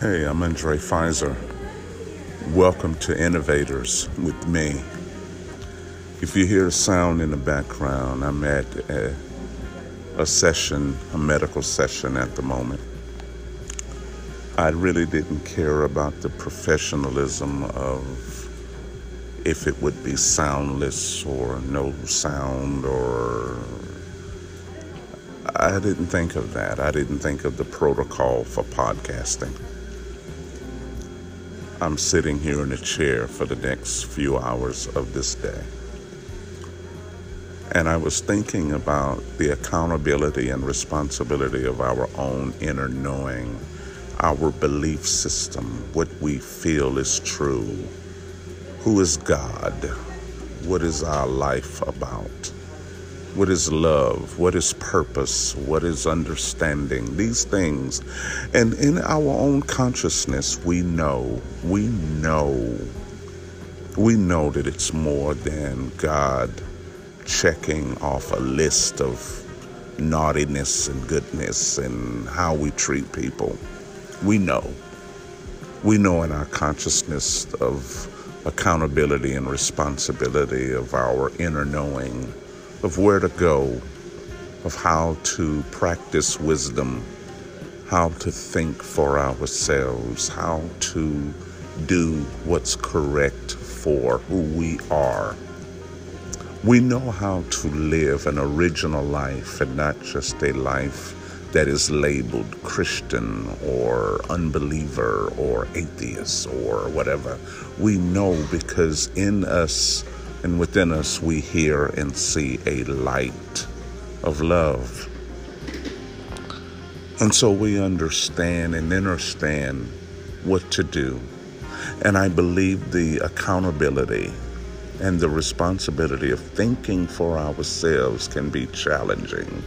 Hey, I'm Andre Pfizer. Welcome to Innovators with me. If you hear a sound in the background, I'm at a, a session, a medical session at the moment. I really didn't care about the professionalism of if it would be soundless or no sound or I didn't think of that. I didn't think of the protocol for podcasting. I'm sitting here in a chair for the next few hours of this day. And I was thinking about the accountability and responsibility of our own inner knowing, our belief system, what we feel is true. Who is God? What is our life about? What is love? What is purpose? What is understanding? These things. And in our own consciousness, we know, we know, we know that it's more than God checking off a list of naughtiness and goodness and how we treat people. We know. We know in our consciousness of accountability and responsibility of our inner knowing of where to go, of how to practice wisdom, how to think for ourselves, how to do what's correct for who we are. We know how to live an original life and not just a life that is labeled Christian or unbeliever or atheist or whatever. We know because in us, and within us we hear and see a light of love. And so we understand and understand what to do. And I believe the accountability and the responsibility of thinking for ourselves can be challenging.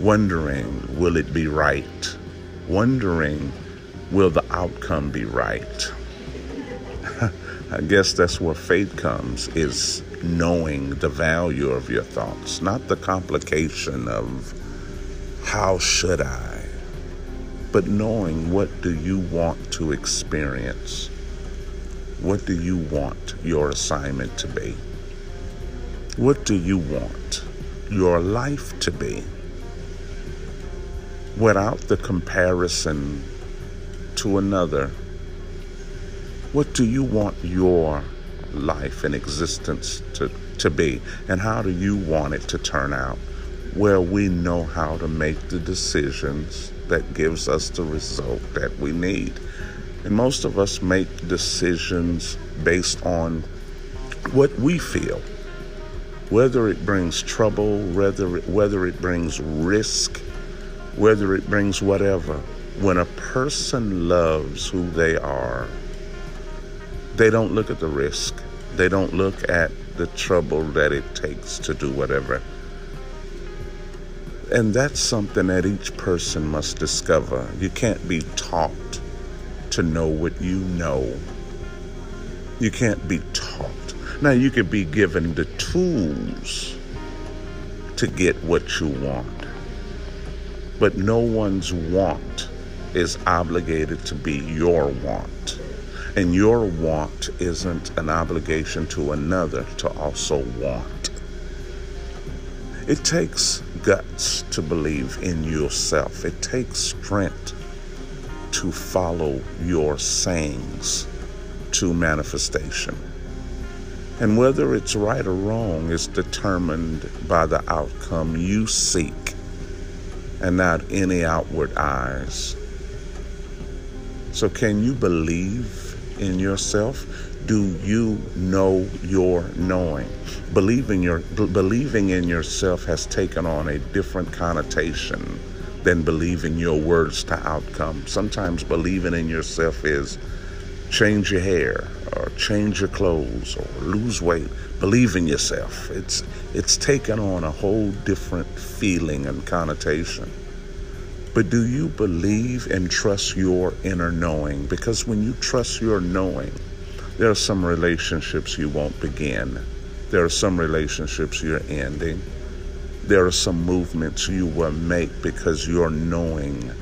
Wondering, will it be right? Wondering, will the outcome be right? I guess that's where faith comes is knowing the value of your thoughts, not the complication of how should I, but knowing what do you want to experience? What do you want your assignment to be? What do you want your life to be? Without the comparison to another, what do you want your life and existence to, to be? And how do you want it to turn out? Where we know how to make the decisions that gives us the result that we need. And most of us make decisions based on what we feel. Whether it brings trouble, whether it, whether it brings risk, whether it brings whatever. When a person loves who they are, they don't look at the risk. They don't look at the trouble that it takes to do whatever. And that's something that each person must discover. You can't be taught to know what you know. You can't be taught. Now, you could be given the tools to get what you want, but no one's want is obligated to be your want. And your want isn't an obligation to another to also want. It takes guts to believe in yourself, it takes strength to follow your sayings to manifestation. And whether it's right or wrong is determined by the outcome you seek and not any outward eyes. So, can you believe in yourself? Do you know your knowing? Believing your believing in yourself has taken on a different connotation than believing your words to outcome. Sometimes believing in yourself is change your hair or change your clothes or lose weight. Believe in yourself. It's it's taken on a whole different feeling and connotation. But do you believe and trust your inner knowing? Because when you trust your knowing, there are some relationships you won't begin. There are some relationships you're ending. There are some movements you will make because your knowing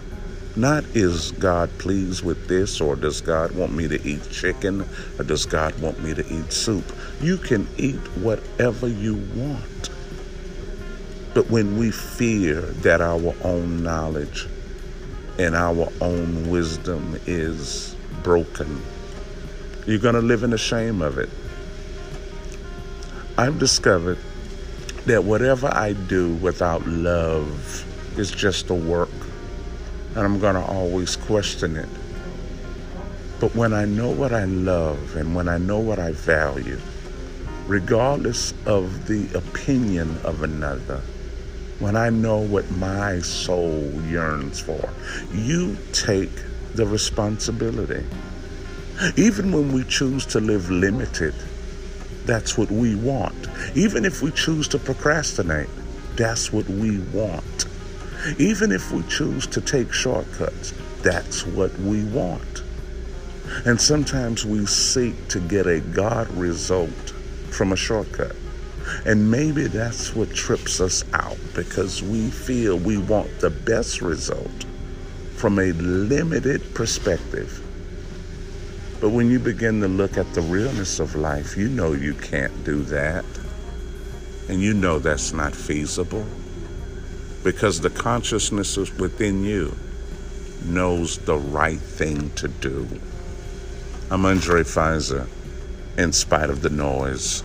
Not is God pleased with this, or does God want me to eat chicken, or does God want me to eat soup? You can eat whatever you want. But when we fear that our own knowledge and our own wisdom is broken, you're going to live in the shame of it. I've discovered that whatever I do without love is just a work and I'm going to always question it. But when I know what I love and when I know what I value, regardless of the opinion of another, when I know what my soul yearns for, you take the responsibility. Even when we choose to live limited, that's what we want. Even if we choose to procrastinate, that's what we want. Even if we choose to take shortcuts, that's what we want. And sometimes we seek to get a God result from a shortcut. And maybe that's what trips us out because we feel we want the best result from a limited perspective. But when you begin to look at the realness of life, you know you can't do that. And you know that's not feasible because the consciousness within you knows the right thing to do. I'm Andre Pfizer, in spite of the noise.